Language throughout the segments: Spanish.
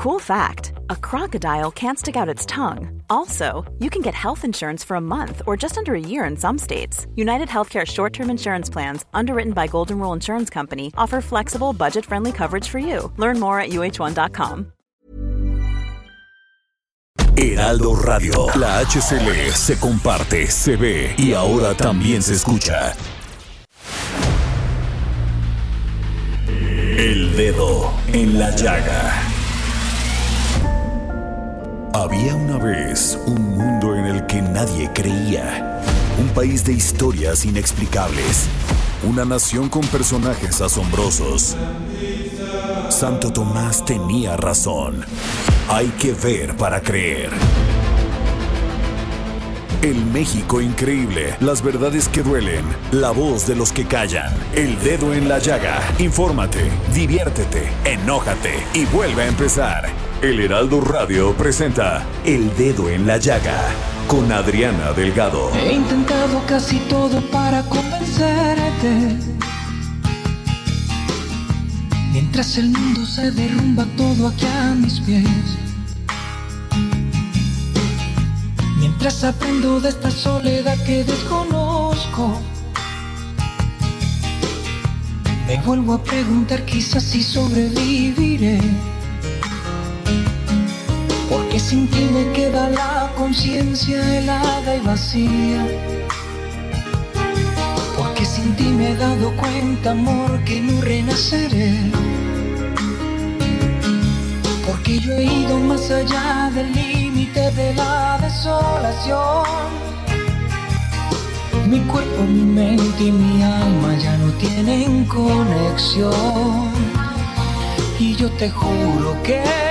Cool fact a crocodile can't stick out its tongue. Also, you can get health insurance for a month or just under a year in some states. United Healthcare short term insurance plans, underwritten by Golden Rule Insurance Company, offer flexible, budget friendly coverage for you. Learn more at uh1.com. Heraldo Radio. La HCL se comparte, se ve y ahora también se escucha. El dedo en la llaga. Había una vez un mundo en el que nadie creía. Un país de historias inexplicables. Una nación con personajes asombrosos. Santo Tomás tenía razón. Hay que ver para creer. El México increíble, las verdades que duelen, la voz de los que callan, el dedo en la llaga. Infórmate, diviértete, enójate y vuelve a empezar. El Heraldo Radio presenta El Dedo en la Llaga con Adriana Delgado. He intentado casi todo para convencerte. Mientras el mundo se derrumba todo aquí a mis pies. Mientras aprendo de esta soledad que desconozco. Me vuelvo a preguntar quizás si sobreviviré. Porque sin ti me queda la conciencia helada y vacía. Porque sin ti me he dado cuenta, amor, que no renaceré. Porque yo he ido más allá del límite de la desolación. Mi cuerpo, mi mente y mi alma ya no tienen conexión. Y yo te juro que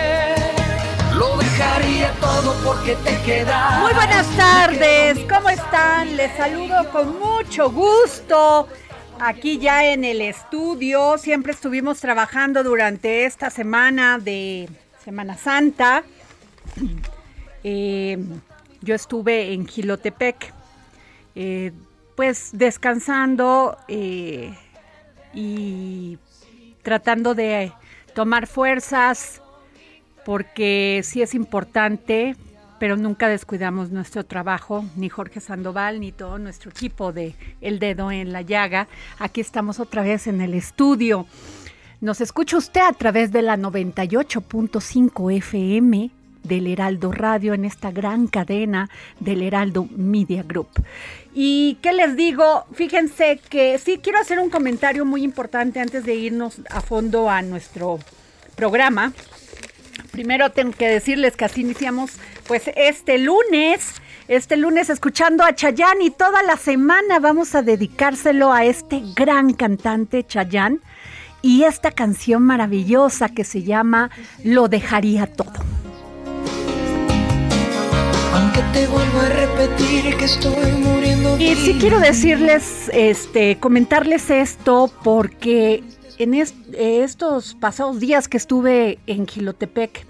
Muy buenas tardes, ¿cómo están? Les saludo con mucho gusto. Aquí ya en el estudio, siempre estuvimos trabajando durante esta semana de Semana Santa. Eh, yo estuve en Gilotepec, eh, pues descansando eh, y tratando de tomar fuerzas, porque sí es importante, pero nunca descuidamos nuestro trabajo, ni Jorge Sandoval, ni todo nuestro equipo de El Dedo en la Llaga. Aquí estamos otra vez en el estudio. Nos escucha usted a través de la 98.5 FM del Heraldo Radio en esta gran cadena del Heraldo Media Group. ¿Y qué les digo? Fíjense que sí quiero hacer un comentario muy importante antes de irnos a fondo a nuestro programa. Primero tengo que decirles que así iniciamos pues este lunes, este lunes escuchando a Chayanne y toda la semana vamos a dedicárselo a este gran cantante Chayanne y esta canción maravillosa que se llama Lo dejaría todo. Aunque te vuelvo a repetir que estoy muriendo. Y sí quiero decirles, este, comentarles esto porque en estos pasados días que estuve en Gilotepec,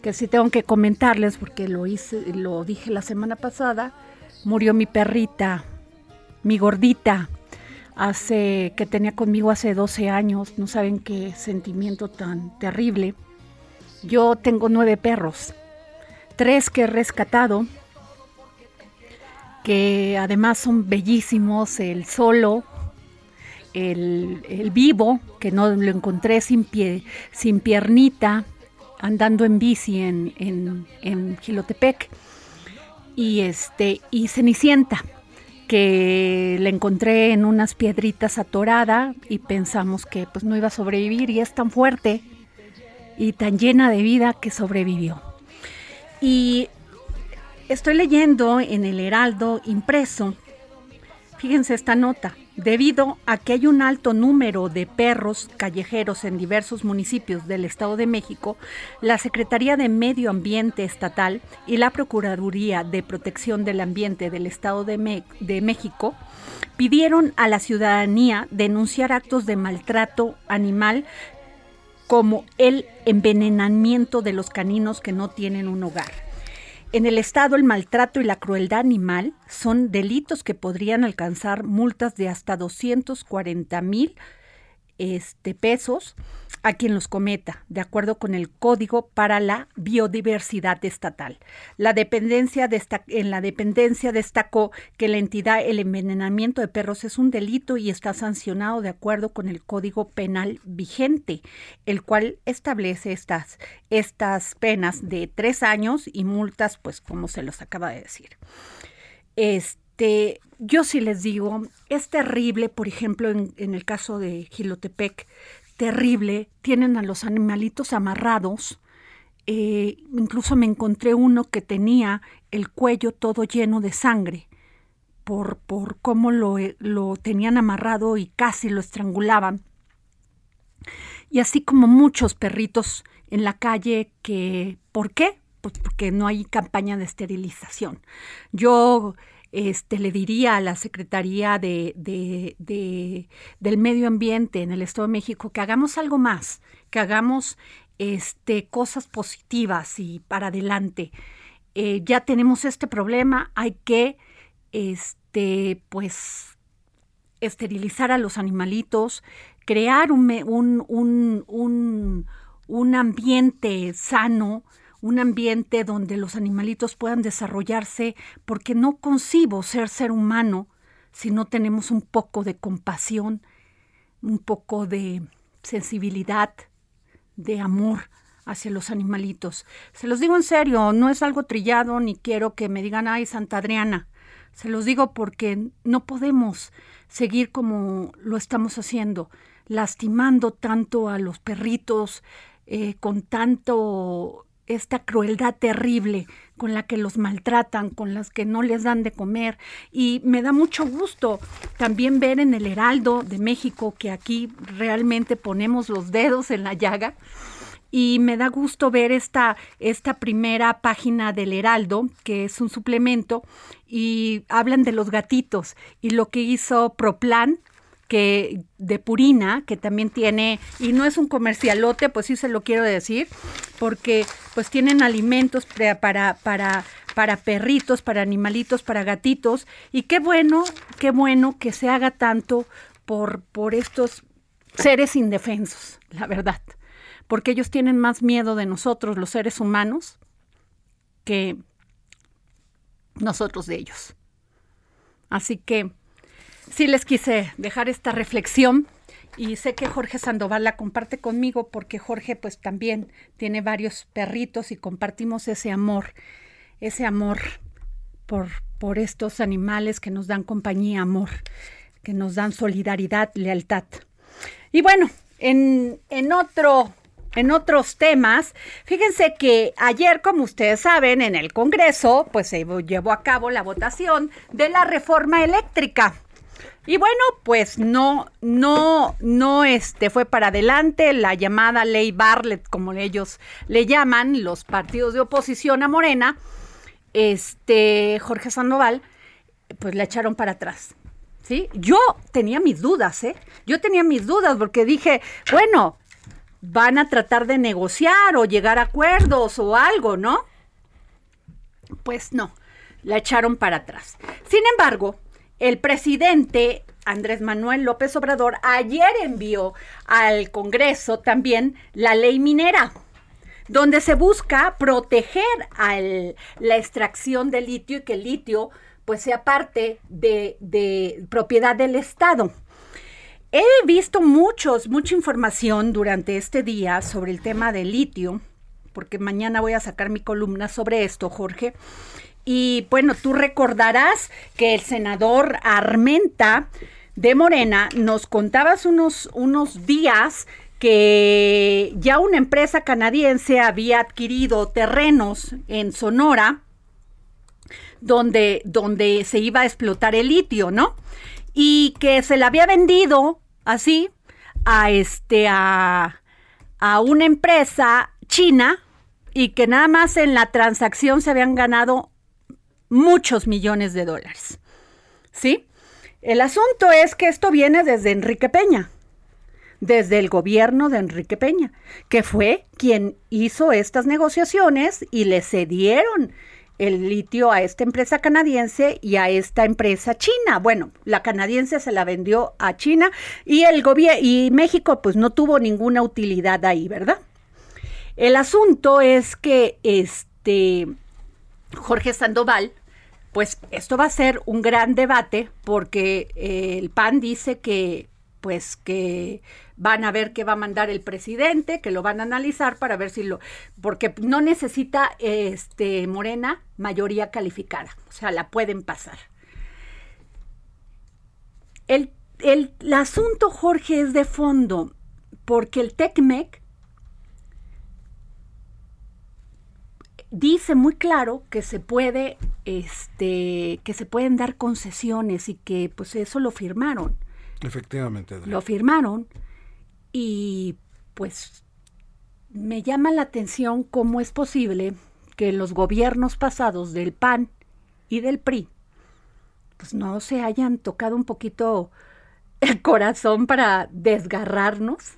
que sí tengo que comentarles porque lo hice, lo dije la semana pasada, murió mi perrita, mi gordita, hace que tenía conmigo hace 12 años, no saben qué sentimiento tan terrible. Yo tengo nueve perros, tres que he rescatado, que además son bellísimos, el solo, el, vivo, que no lo encontré sin pie, sin piernita, andando en bici en, en, en Gilotepec, y este, y Cenicienta, que le encontré en unas piedritas atorada y pensamos que pues no iba a sobrevivir y es tan fuerte y tan llena de vida que sobrevivió. Y estoy leyendo en el Heraldo impreso, fíjense esta nota, debido a que hay un alto número de perros callejeros en diversos municipios del Estado de México, la Secretaría de Medio Ambiente Estatal y la Procuraduría de Protección del Ambiente del Estado de, México pidieron a la ciudadanía denunciar actos de maltrato animal como el envenenamiento de los caninos que no tienen un hogar. En el Estado, el maltrato y la crueldad animal son delitos que podrían alcanzar multas de hasta 240 mil este, pesos a quien los cometa, de acuerdo con el Código para la Biodiversidad Estatal. La dependencia en la dependencia destacó que la entidad el envenenamiento de perros es un delito y está sancionado de acuerdo con el Código Penal vigente, el cual establece estas, estas penas de tres años y multas, pues como se los acaba de decir. Este, yo sí les digo, es terrible, por ejemplo, en, en el caso de Gilotepec, terrible, tienen a los animalitos amarrados. Eh, incluso me encontré uno que tenía el cuello todo lleno de sangre por, por cómo lo, eh, lo tenían amarrado y casi lo estrangulaban. Y así como muchos perritos en la calle que, ¿por qué? Pues porque no hay campaña de esterilización. Yo este, le diría a la Secretaría de, del Medio Ambiente en el Estado de México que hagamos algo más, que hagamos este, cosas positivas y para adelante. Eh, ya tenemos este problema, hay que este, pues, esterilizar a los animalitos, crear un, un, un, un ambiente sano, un ambiente donde los animalitos puedan desarrollarse, porque no concibo ser ser humano si no tenemos un poco de compasión, un poco de sensibilidad, de amor hacia los animalitos. Se los digo en serio, no es algo trillado ni quiero que me digan, ay, Santa Adriana. Se los digo porque no podemos seguir como lo estamos haciendo, lastimando tanto a los perritos, eh, con tanto esta crueldad terrible con la que los maltratan, con las que no les dan de comer. Y me da mucho gusto también ver en el Heraldo de México que aquí realmente ponemos los dedos en la llaga. Y me da gusto ver esta, esta primera página del Heraldo, que es un suplemento, y hablan de los gatitos y lo que hizo Proplan, que de Purina, que también tiene, y no es un comercialote, pues sí se lo quiero decir, porque pues tienen alimentos para, para, para perritos, para animalitos, para gatitos, y qué bueno, qué bueno que se haga tanto por, por estos seres indefensos, la verdad, porque ellos tienen más miedo de nosotros, los seres humanos, que nosotros de ellos. Así que sí les quise dejar esta reflexión y sé que Jorge Sandoval la comparte conmigo porque Jorge pues también tiene varios perritos y compartimos ese amor, ese amor por, por estos animales que nos dan compañía, amor, que nos dan solidaridad, lealtad. Y bueno, en, en otro en otros temas, fíjense que ayer, como ustedes saben, en el Congreso, pues se llevó a cabo la votación de la reforma eléctrica. Y bueno, pues no, no, no este, fue para adelante la llamada ley Bartlett, como ellos le llaman, los partidos de oposición a Morena, este, Jorge Sandoval, pues la echaron para atrás. ¿Sí? Yo tenía mis dudas, ¿eh? Yo tenía mis dudas porque dije, bueno, van a tratar de negociar o llegar a acuerdos o algo, ¿no? Pues no, la echaron para atrás. Sin embargo, el presidente Andrés Manuel López Obrador ayer envió al Congreso también la ley minera donde se busca proteger la extracción de litio y que el litio pues sea parte de, de, propiedad del Estado. He visto muchos, mucha información durante este día sobre el tema del litio, porque mañana voy a sacar mi columna sobre esto, Jorge. Y bueno, tú recordarás que el senador Armenta de Morena nos contabas unos, unos días que ya una empresa canadiense había adquirido terrenos en Sonora donde, donde se iba a explotar el litio, ¿no? Y que se le había vendido así a este a, a una empresa china y que nada más en la transacción se habían ganado muchos millones de dólares. ¿Sí? El asunto es que esto viene desde Enrique Peña, desde el gobierno de Enrique Peña, que fue quien hizo estas negociaciones y le cedieron el litio a esta empresa canadiense y a esta empresa china. Bueno, la canadiense se la vendió a China y el y México pues no tuvo ninguna utilidad ahí, ¿verdad? El asunto es que este Jorge Sandoval, pues esto va a ser un gran debate porque eh, el PAN dice que pues que van a ver qué va a mandar el presidente, que lo van a analizar para ver si lo, porque no necesita este Morena mayoría calificada, o sea, la pueden pasar. El, el, el asunto, Jorge, es de fondo, porque el TECMEC dice muy claro que se puede, este, que se pueden dar concesiones y que pues eso lo firmaron. Efectivamente. Lo firmaron y pues me llama la atención cómo es posible que los gobiernos pasados del PAN y del PRI pues no se hayan tocado un poquito el corazón para desgarrarnos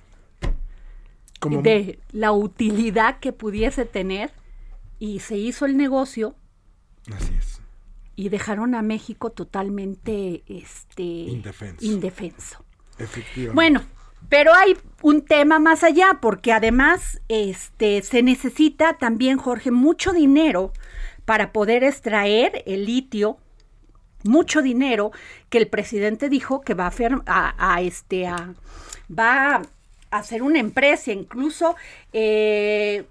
de la utilidad que pudiese tener y se hizo el negocio. Así es. Y dejaron a México totalmente este, indefenso. indefenso. Efectivamente. Bueno, pero hay un tema más allá, porque además este, se necesita también, Jorge, mucho dinero para poder extraer el litio, mucho dinero que el presidente dijo que va a, a, a este, a, va a hacer una empresa, incluso eh,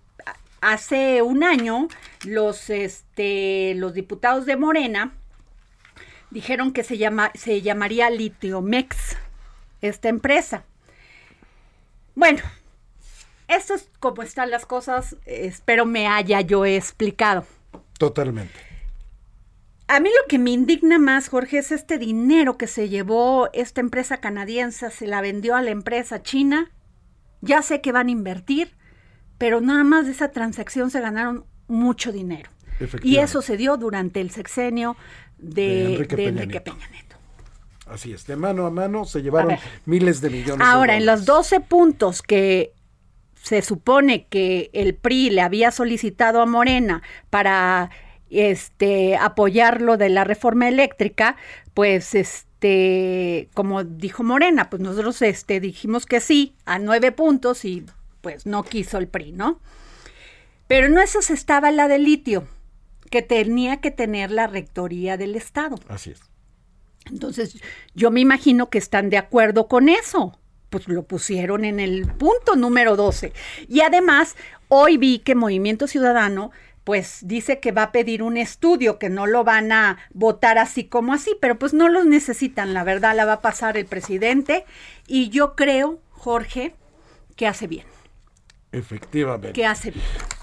hace un año los, este, los diputados de Morena dijeron que se, llama, se llamaría Litiomex, esta empresa. Bueno, esto es como están las cosas, espero me haya yo explicado. Totalmente. A mí lo que me indigna más, Jorge, es este dinero que se llevó esta empresa canadiense, se la vendió a la empresa china. Ya sé que van a invertir, pero nada más de esa transacción se ganaron mucho dinero. Y eso se dio durante el sexenio de, de Enrique, de Peña, Enrique Peña, Nieto. Así es, de mano a mano se llevaron miles de millones. Ahora, de en los 12 puntos que se supone que el PRI le había solicitado a Morena para este apoyarlo de la reforma eléctrica, pues este, como dijo Morena, pues nosotros este dijimos que sí a nueve puntos y pues no quiso el PRI, ¿no? Pero no eso se estaba la de litio, que tenía que tener la rectoría del Estado. Así es. Entonces, yo me imagino que están de acuerdo con eso. Pues lo pusieron en el punto número 12. Y además, hoy vi que Movimiento Ciudadano pues dice que va a pedir un estudio, que no lo van a votar así como así, pero pues no los necesitan, la verdad la va a pasar el presidente y yo creo, Jorge, que hace bien. Efectivamente. ¿Qué hace?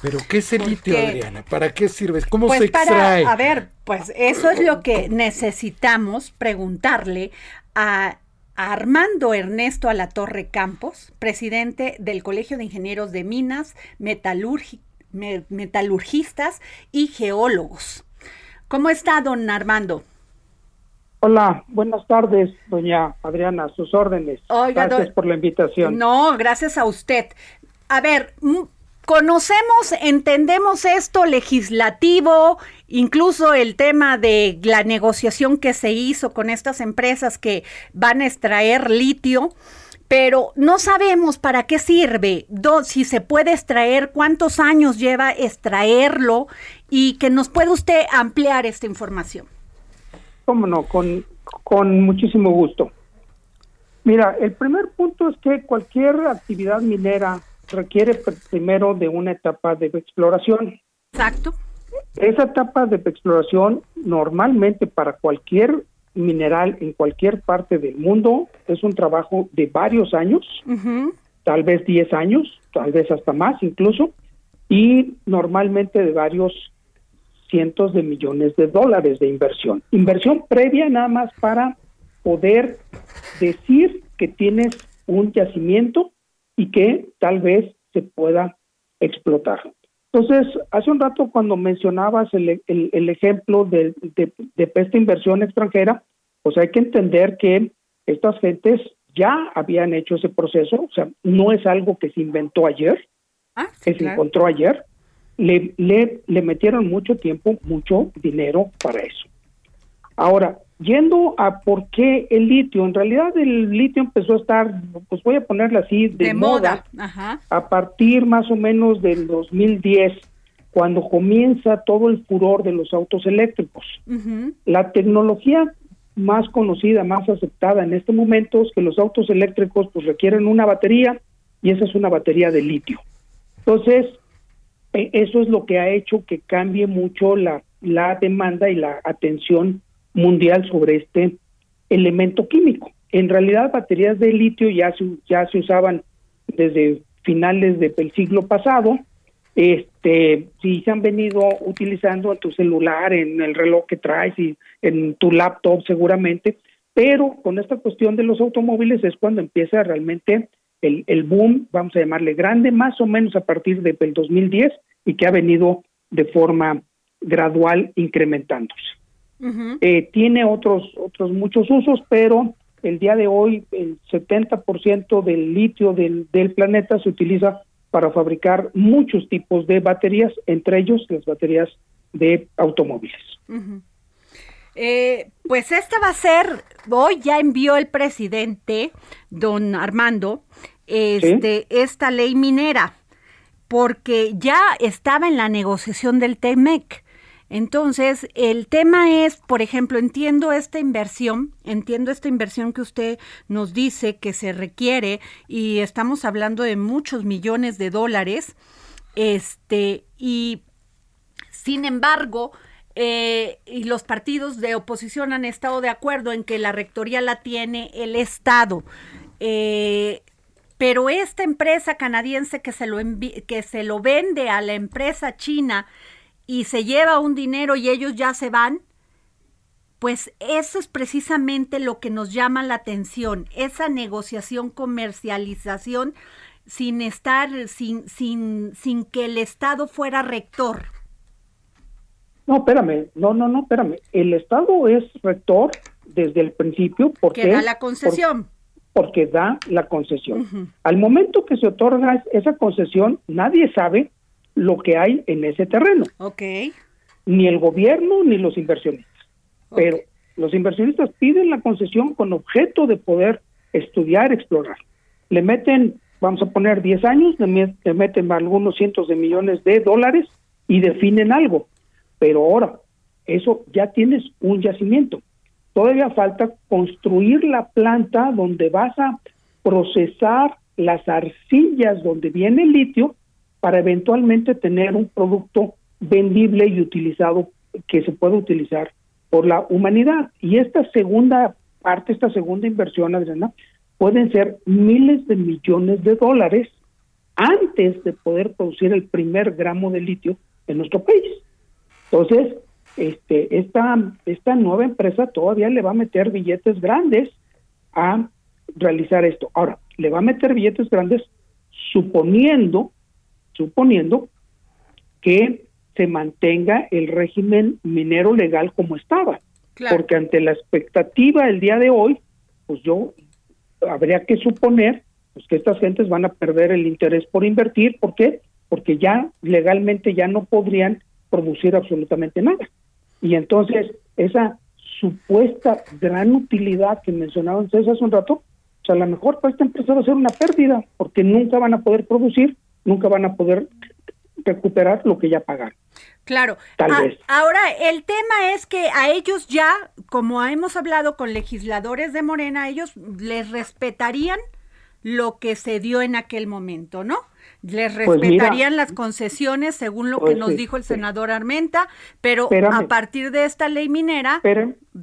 Pero ¿qué es el litio, Adriana? ¿Para qué sirve? ¿Cómo pues se extrae? Para, a ver, pues eso es lo que necesitamos preguntarle a, Armando Ernesto Alatorre Campos, presidente del Colegio de Ingenieros de Minas, Metalurgi, me, Metalurgistas y Geólogos. ¿Cómo está, don Armando? Hola, buenas tardes, doña Adriana, sus órdenes. Oiga, gracias por la invitación. No, gracias a usted a ver, conocemos, entendemos esto legislativo, incluso el tema de la negociación que se hizo con estas empresas que van a extraer litio, pero no sabemos para qué sirve, si se puede extraer, cuántos años lleva extraerlo y que nos puede usted ampliar esta información. Cómo no, con, con muchísimo gusto. Mira, el primer punto es que cualquier actividad minera requiere primero de una etapa de exploración. Exacto. Esa etapa de exploración normalmente para cualquier mineral en cualquier parte del mundo es un trabajo de varios años, tal vez 10 años, tal vez hasta más incluso, y normalmente de varios cientos de millones de dólares de inversión. Inversión previa nada más para poder decir que tienes un yacimiento y que tal vez se pueda explotar. Entonces, hace un rato cuando mencionabas el, el, ejemplo de, de, de, esta inversión extranjera, pues hay que entender que estas gentes ya habían hecho ese proceso, o sea, no es algo que se inventó ayer, ah, sí, que se encontró ayer, le, le, le metieron mucho tiempo, mucho dinero para eso. Ahora, yendo a por qué el litio, en realidad el litio empezó a estar, pues voy a ponerlo así, de, moda, a partir más o menos del 2010, cuando comienza todo el furor de los autos eléctricos. La tecnología más conocida, más aceptada en este momento es que los autos eléctricos pues requieren una batería y esa es una batería de litio. Entonces, e, eso es lo que ha hecho que cambie mucho la, la demanda y la atención mundial sobre este elemento químico. En realidad, baterías de litio ya se, ya se usaban desde finales del siglo pasado. Este, sí se han venido utilizando en tu celular, en el reloj que traes y en tu laptop seguramente, pero con esta cuestión de los automóviles es cuando empieza realmente el, el boom, vamos a llamarle grande, más o menos a partir del 2010 y que ha venido de forma gradual incrementándose. Eh, tiene otros, otros muchos usos, pero el día de hoy el 70% del litio del, del planeta se utiliza para fabricar muchos tipos de baterías, entre ellos las baterías de automóviles. Eh, pues esta va a ser, hoy ya envió el presidente, don Armando, este, esta ley minera, porque ya estaba en la negociación del TEMEC. Entonces, el tema es, por ejemplo, entiendo esta inversión, entiendo esta inversión que usted nos dice que se requiere y estamos hablando de muchos millones de dólares, este, y sin embargo, eh, y los partidos de oposición han estado de acuerdo en que la rectoría la tiene el Estado. Eh, pero esta empresa canadiense que se lo que se lo vende a la empresa china y se lleva un dinero y ellos ya se van, pues eso es precisamente lo que nos llama la atención, esa negociación, comercialización sin estar, sin, sin, sin que el Estado fuera rector. No, espérame, no, no, no, espérame. El Estado es rector desde el principio porque... Que da la concesión. porque da la concesión. Al momento que se otorga esa concesión, nadie sabe lo que hay en ese terreno. Ok. Ni el gobierno ni los inversionistas. Pero los inversionistas piden la concesión con objeto de poder estudiar, explorar. Le meten, vamos a poner 10 años, le, meten algunos cientos de millones de dólares y definen algo. Pero ahora, eso ya tienes un yacimiento. Todavía falta construir la planta donde vas a procesar las arcillas donde viene el litio para eventualmente tener un producto vendible y utilizado que se pueda utilizar por la humanidad. Y esta segunda parte, esta segunda inversión, Adriana, pueden ser miles de millones de dólares antes de poder producir el primer gramo de litio en nuestro país. Entonces, este, esta, esta nueva empresa todavía le va a meter billetes grandes a realizar esto. Ahora, le va a meter billetes grandes suponiendo suponiendo que se mantenga el régimen minero legal como estaba. Porque ante la expectativa el día de hoy, pues yo habría que suponer pues, que estas gentes van a perder el interés por invertir. ¿Por qué? Porque ya legalmente ya no podrían producir absolutamente nada. Y entonces esa supuesta gran utilidad que mencionaban ustedes hace un rato, pues a lo mejor para esta empresa va a ser una pérdida, porque nunca van a poder producir nunca van a poder recuperar lo que ya pagaron. Claro. Tal vez. Ahora, el tema es que a ellos ya, como hemos hablado con legisladores de Morena, ellos les respetarían lo que se dio en aquel momento, ¿no? Les pues respetarían las concesiones según lo que pues nos dijo el senador Armenta, pero a partir de esta ley minera...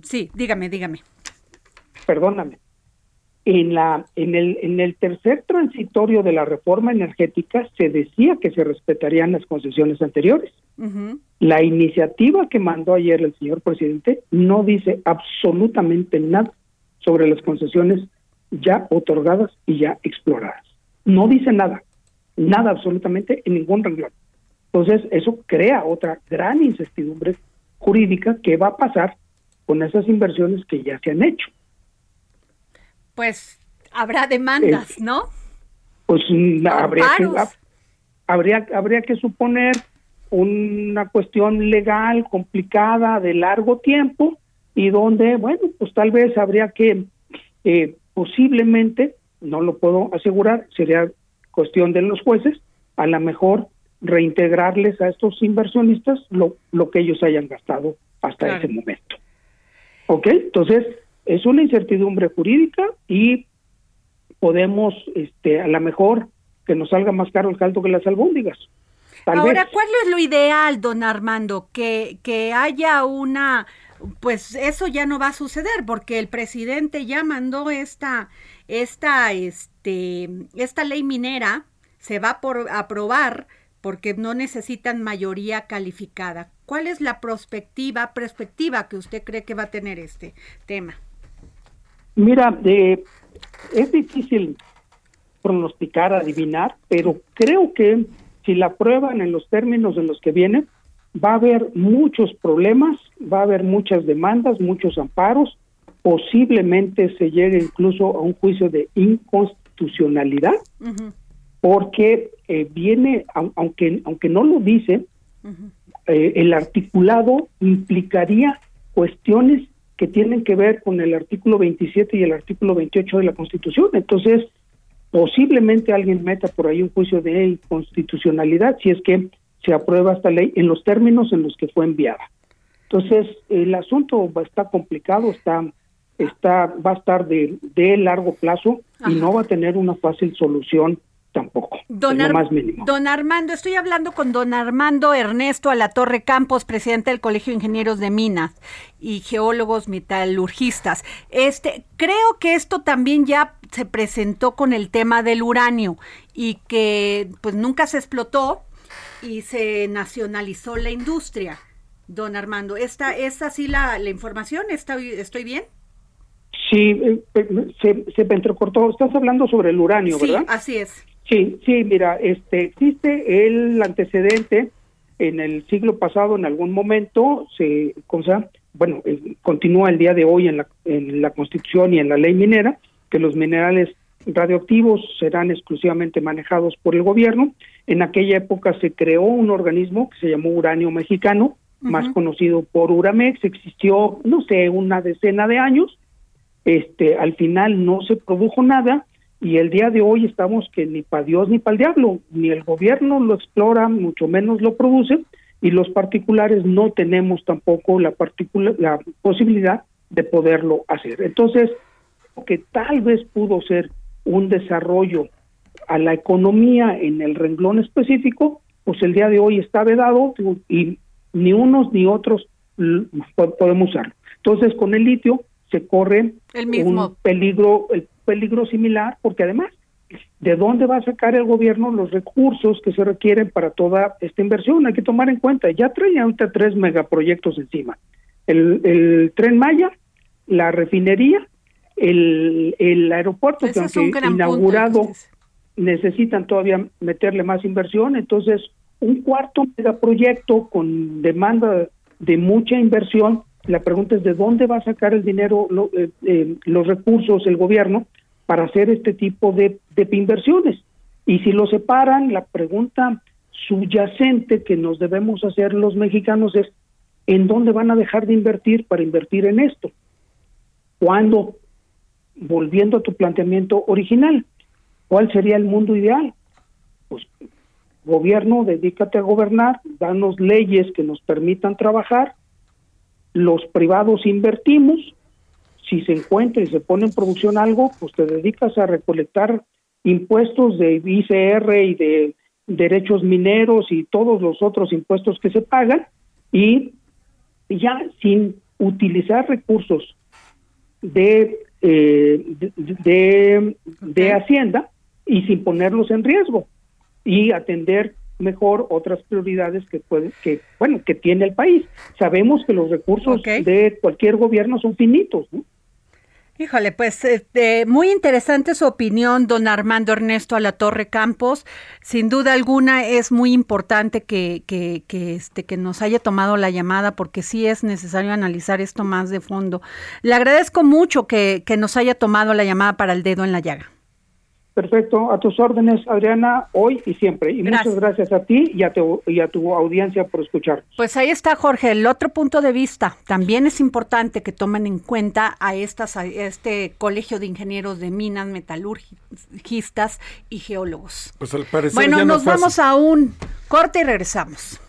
sí, dígame, dígame. Perdóname en la en el en el tercer transitorio de la reforma energética se decía que se respetarían las concesiones anteriores. La iniciativa que mandó ayer el señor presidente no dice absolutamente nada sobre las concesiones ya otorgadas y ya exploradas. No dice nada, nada absolutamente en ningún renglón. Entonces, eso crea otra gran incertidumbre jurídica que va a pasar con esas inversiones que ya se han hecho pues habrá demandas, ¿no? Pues habría que, habría, habría que suponer una cuestión legal complicada de largo tiempo y donde, bueno, pues tal vez habría que eh, posiblemente, no lo puedo asegurar, sería cuestión de los jueces, a lo mejor reintegrarles a estos inversionistas lo, lo que ellos hayan gastado hasta ese momento. ¿Ok? Entonces, es una incertidumbre jurídica y podemos, este, a lo mejor, que nos salga más caro el caldo que las albóndigas. Ahora, ¿cuál es lo ideal, don Armando? Que, que haya una, pues eso ya no va a suceder porque el presidente ya mandó esta, esta, este, esta ley minera, se va por aprobar porque no necesitan mayoría calificada. ¿Cuál es la perspectiva, perspectiva que usted cree que va a tener este tema? Mira, eh, es difícil pronosticar, adivinar, pero creo que si la aprueban en los términos en los que viene, va a haber muchos problemas, va a haber muchas demandas, muchos amparos, posiblemente se llegue incluso a un juicio de inconstitucionalidad, porque eh, viene, aunque, aunque no lo dice, eh, el articulado implicaría cuestiones que tienen que ver con el artículo 27 y el artículo 28 de la Constitución. Entonces, posiblemente alguien meta por ahí un juicio de inconstitucionalidad si es que se aprueba esta ley en los términos en los que fue enviada. Entonces, el asunto va a estar complicado, está, está, va a estar de, de largo plazo y no va a tener una fácil solución tampoco. Don, más mínimo. don Armando, estoy hablando con don Armando Ernesto Alatorre Campos, presidente del Colegio de Ingenieros de Minas y geólogos metalurgistas. Este, creo que esto también ya se presentó con el tema del uranio y que pues nunca se explotó y se nacionalizó la industria. Don Armando, ¿esta es así la, la información? ¿Está, ¿Estoy bien? Sí, eh, eh, se, se me entrecortó. Estás hablando sobre el uranio, ¿verdad? Sí, así es. Sí, sí, mira, este existe el antecedente en el siglo pasado, en algún momento, se, cosa, bueno, eh, continúa el día de hoy en la, en la Constitución y en la ley minera, que los minerales radioactivos serán exclusivamente manejados por el gobierno. En aquella época se creó un organismo que se llamó Uranio Mexicano, más conocido por Uramex, existió, no sé, una decena de años. Este, al final no se produjo nada y el día de hoy estamos que ni para Dios ni para el diablo, ni el gobierno lo explora, mucho menos lo produce, y los particulares no tenemos tampoco la, la posibilidad de poderlo hacer. Entonces, que tal vez pudo ser un desarrollo a la economía en el renglón específico, pues el día de hoy está vedado y ni unos ni otros podemos usarlo. Entonces, con el litio se corre el mismo. un peligro, el peligro similar, porque además, ¿de dónde va a sacar el gobierno los recursos que se requieren para toda esta inversión? Hay que tomar en cuenta, ya trae ahorita tres megaproyectos encima. El, el tren Maya, la refinería, el, el aeropuerto que aunque inaugurado necesitan todavía meterle más inversión, entonces un cuarto megaproyecto con demanda de mucha inversión la pregunta es de dónde va a sacar el dinero, eh, eh, los recursos, el gobierno, para hacer este tipo de, de inversiones. Y si lo separan, la pregunta subyacente que nos debemos hacer los mexicanos es, ¿en dónde van a dejar de invertir para invertir en esto? ¿Cuándo? Volviendo a tu planteamiento original, ¿cuál sería el mundo ideal? Pues gobierno, dedícate a gobernar, danos leyes que nos permitan trabajar, los privados invertimos, si se encuentra y se pone en producción algo, pues te dedicas a recolectar impuestos de ICR y de derechos mineros y todos los otros impuestos que se pagan y ya sin utilizar recursos de, eh, de, de Hacienda y sin ponerlos en riesgo y atender mejor otras prioridades que puede, que bueno que tiene el país. Sabemos que los recursos de cualquier gobierno son finitos, Híjole, pues este, muy interesante su opinión, don Armando Ernesto a la Torre Campos. Sin duda alguna es muy importante que, que, que, este, que nos haya tomado la llamada porque sí es necesario analizar esto más de fondo. Le agradezco mucho que, que nos haya tomado la llamada para el dedo en la llaga. Perfecto, a tus órdenes, Adriana, hoy y siempre. Y muchas gracias a ti y a, tu, y a tu audiencia por escuchar. Pues ahí está, Jorge, el otro punto de vista. También es importante que tomen en cuenta a, estas, a este Colegio de Ingenieros de Minas, Metalurgistas y Geólogos. Pues al parecer bueno, nos vamos a un corte y regresamos.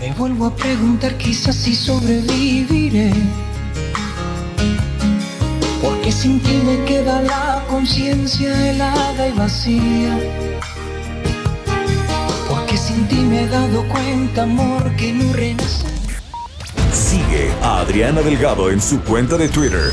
Me vuelvo a preguntar quizás si sobreviviré sin ti me queda la conciencia helada y vacía. Porque sin ti me he dado cuenta, amor, que no renace. Sigue a Adriana Delgado en su cuenta de Twitter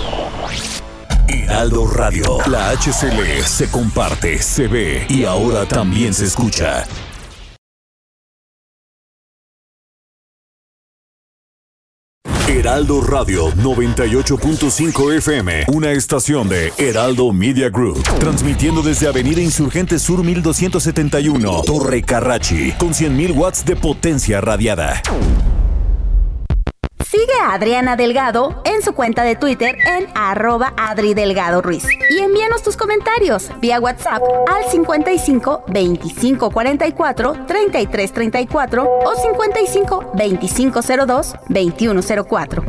Heraldo Radio. La HCL se comparte, se ve y ahora también se escucha. Heraldo Radio 98.5 FM, una estación de Heraldo Media Group, transmitiendo desde Avenida Insurgente Sur 1271, Torre Carrachi, con 100.000 watts de potencia radiada. Sigue a Adriana Delgado en su cuenta de Twitter en arroba Adri Delgado Ruiz. Y envíanos tus comentarios vía WhatsApp al 55 25 44 33 34 o 55 25 02 21 04.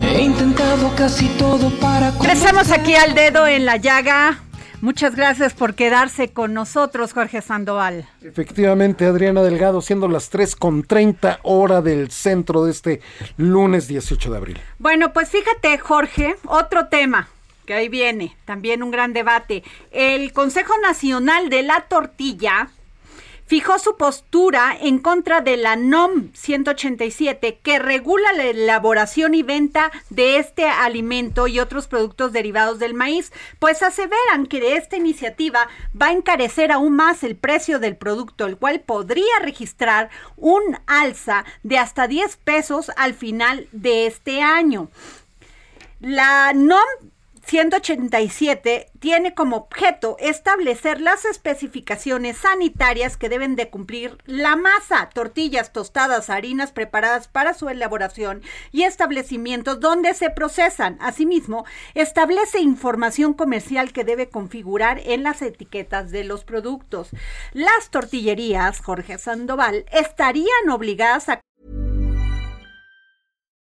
He intentado casi todo para... Empezamos aquí al dedo en la llaga. Muchas gracias por quedarse con nosotros, Jorge Sandoval. Efectivamente, Adriana Delgado, siendo las 3 con 30 hora del centro de este lunes 18 de abril. Bueno, pues fíjate, Jorge, otro tema que ahí viene, también un gran debate. El Consejo Nacional de la Tortilla fijó su postura en contra de la NOM 187 que regula la elaboración y venta de este alimento y otros productos derivados del maíz, pues aseveran que esta iniciativa va a encarecer aún más el precio del producto, el cual podría registrar un alza de hasta 10 pesos al final de este año. La NOM 187 tiene como objeto establecer las especificaciones sanitarias que deben de cumplir la masa, tortillas, tostadas, harinas preparadas para su elaboración y establecimientos donde se procesan. Asimismo, establece información comercial que debe configurar en las etiquetas de los productos. Las tortillerías, Jorge Sandoval, estarían obligadas a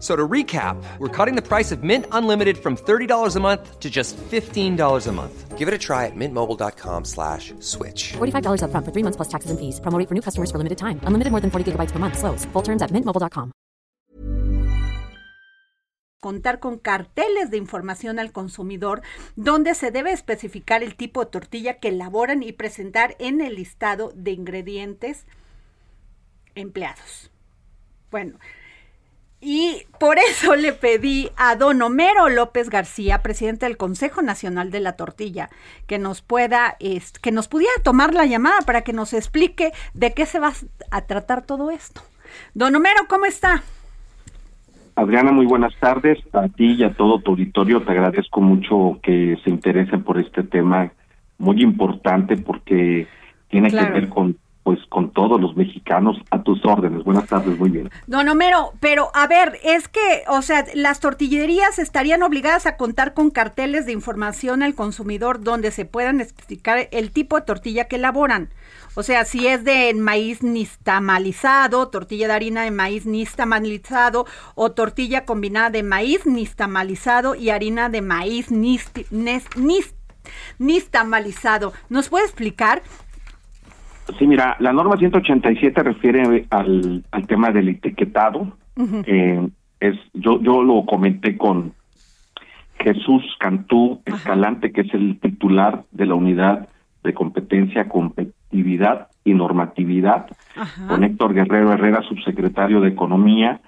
So to recap, we're cutting the price of Mint Unlimited from $30 a month to just $15 a month. Give it a try at mintmobile.com slash switch. $45 up front for three months plus taxes and fees. Promoting for new customers for limited time. Unlimited more than 40 gigabytes per month. Slows. Full terms at mintmobile.com. Contar con carteles de información al consumidor donde se debe especificar el tipo de tortilla que elaboran y presentar en el listado de ingredientes empleados. Bueno, y por eso le pedí a don Homero López García, presidente del Consejo Nacional de la Tortilla, que nos pueda, que nos pudiera tomar la llamada para que nos explique de qué se va a tratar todo esto. Don Homero, ¿cómo está? Adriana, muy buenas tardes. A ti y a todo tu auditorio te agradezco mucho que se interesen por este tema muy importante porque tiene que ver con pues con todos los mexicanos a tus órdenes. Buenas tardes, muy bien. Don Homero, pero a ver, es que, o sea, las tortillerías estarían obligadas a contar con carteles de información al consumidor donde se puedan explicar el tipo de tortilla que elaboran. O sea, si es de maíz nistamalizado, tortilla de harina de maíz nistamalizado o tortilla combinada de maíz nistamalizado y harina de maíz nist, nistamalizado. ¿Nos puede explicar? Sí, mira, la norma 187 refiere al, al tema del etiquetado. eh, es yo yo lo comenté con Jesús Cantú Escalante, que es el titular de la unidad de competencia competitividad y normatividad, con Héctor Guerrero Herrera, subsecretario de Economía,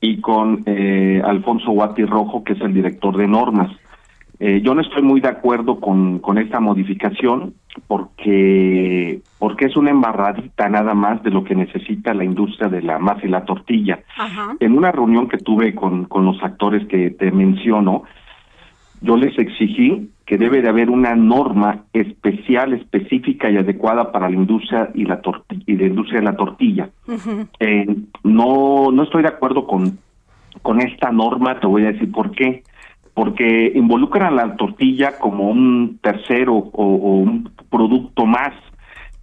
y con eh, Alfonso Guati Rojo, que es el director de normas. Eh, yo no estoy muy de acuerdo con, con esta modificación porque porque es una embarradita nada más de lo que necesita la industria de la masa y la tortilla. En una reunión que tuve con, con los actores que te menciono, yo les exigí que debe de haber una norma especial, específica y adecuada para la industria y la y la industria de la tortilla. eh, no no estoy de acuerdo con con esta norma, te voy a decir por qué. Porque involucran a la tortilla como un tercero o, un producto más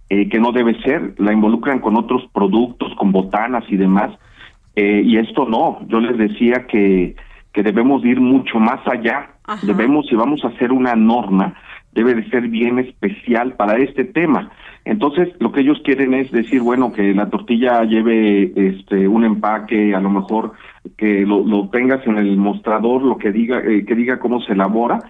eh, que no debe ser, la involucran con otros productos, con botanas y demás. Eh, y esto no, yo les decía que, que debemos ir mucho más allá Debemos, si vamos a hacer una norma, debe de ser bien especial para este tema. Entonces, lo que ellos quieren es decir, bueno, que la tortilla lleve este un empaque, a lo mejor que lo, lo tengas en el mostrador, lo que diga, eh, que diga cómo se elabora,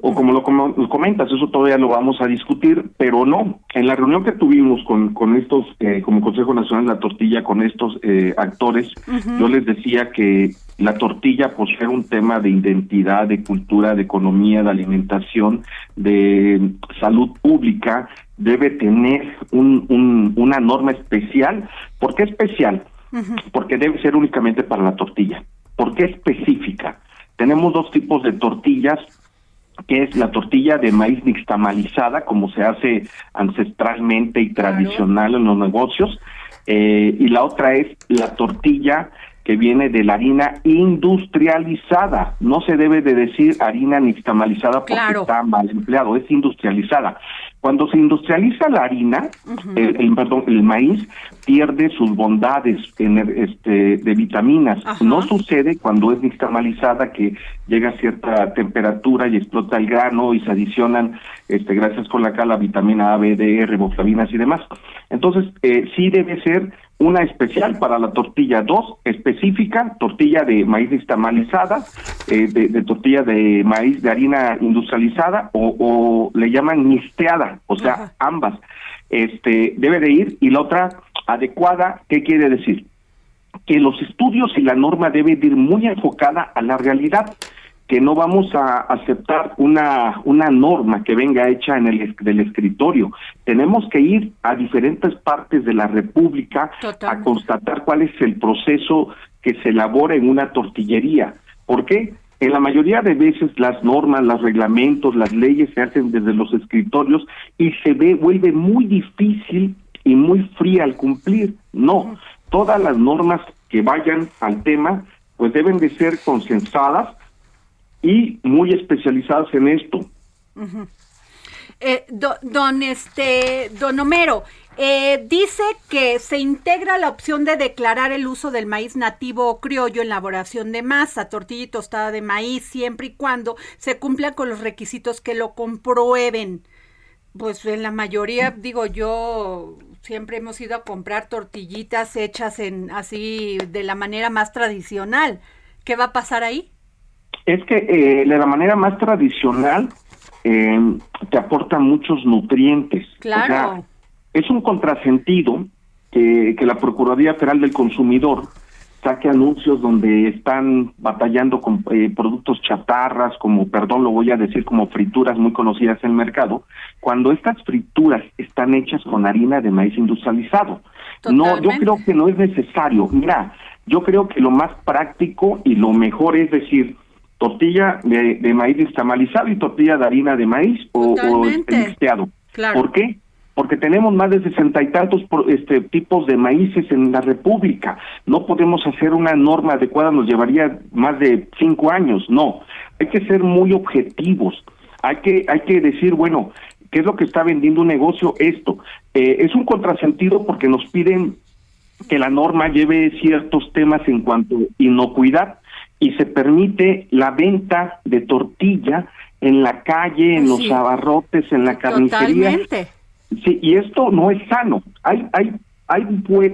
o como lo, comentas, eso todavía lo vamos a discutir, pero no. En la reunión que tuvimos con, con estos, eh, como Consejo Nacional de la Tortilla, con estos eh, actores, yo les decía que la tortilla, por ser un tema de identidad, de cultura, de economía, de alimentación, de salud pública, debe tener un, un, una norma especial. ¿Por qué especial? Porque debe ser únicamente para la tortilla. ¿Por qué específica? Tenemos dos tipos de tortillas que es la tortilla de maíz nixtamalizada, como se hace ancestralmente y tradicional en los negocios, eh, y la otra es la tortilla que viene de la harina industrializada. No se debe de decir harina nixtamalizada porque está mal empleado, es industrializada. Cuando se industrializa la harina, el, perdón, el maíz pierde sus bondades este, de vitaminas. No sucede cuando es nixtamalizada que llega a cierta temperatura y explota el grano y se adicionan, este, gracias con la cala, vitamina A, B, D, riboflavinas y demás. Entonces, eh, sí debe ser una especial para la tortilla, dos específica, tortilla de maíz nixtamalizada, eh, de, tortilla de maíz de harina industrializada o, le llaman nisteada, o sea, ambas. Este debe de ir y la otra adecuada, ¿qué quiere decir? Que los estudios y la norma debe de ir muy enfocada a la realidad que no vamos a aceptar una, una norma que venga hecha en el del escritorio. Tenemos que ir a diferentes partes de la República a constatar cuál es el proceso que se elabora en una tortillería. ¿Por qué? En la mayoría de veces las normas, los reglamentos, las leyes se hacen desde los escritorios y se ve, vuelve muy difícil y muy fría al cumplir. No, todas las normas que vayan al tema pues deben de ser consensadas y muy especializadas en esto. Eh, don este don Homero eh, dice que se integra la opción de declarar el uso del maíz nativo o criollo en elaboración de masa, tortilla y tostada de maíz, siempre y cuando se cumplan con los requisitos que lo comprueben. Pues en la mayoría, digo yo, siempre hemos ido a comprar tortillitas hechas en así de la manera más tradicional. ¿Qué va a pasar ahí? Es que eh, de la manera más tradicional eh, te aporta muchos nutrientes. Claro. es un contrasentido que, que la Procuraduría Federal del Consumidor saque anuncios donde están batallando con eh, productos chatarras, como, perdón, lo voy a decir, como frituras muy conocidas en el mercado, cuando estas frituras están hechas con harina de maíz industrializado. No, yo creo que no es necesario. Mira, yo creo que lo más práctico y lo mejor es decir, tortilla de, maíz estamalizado y tortilla de harina de maíz o, o mixteado. ¿Por qué? Porque tenemos más de sesenta y tantos este, tipos de maíces en la República. No podemos hacer una norma adecuada, nos llevaría más de cinco años. No, hay que ser muy objetivos. Hay que, hay que decir, bueno, ¿qué es lo que está vendiendo un negocio? Esto. Eh, es un contrasentido porque nos piden que la norma lleve ciertos temas en cuanto a inocuidad, y se permite la venta de tortilla en la calle, en los abarrotes, en la carnicería. Totalmente. Sí, y esto no es sano. Hay hay hay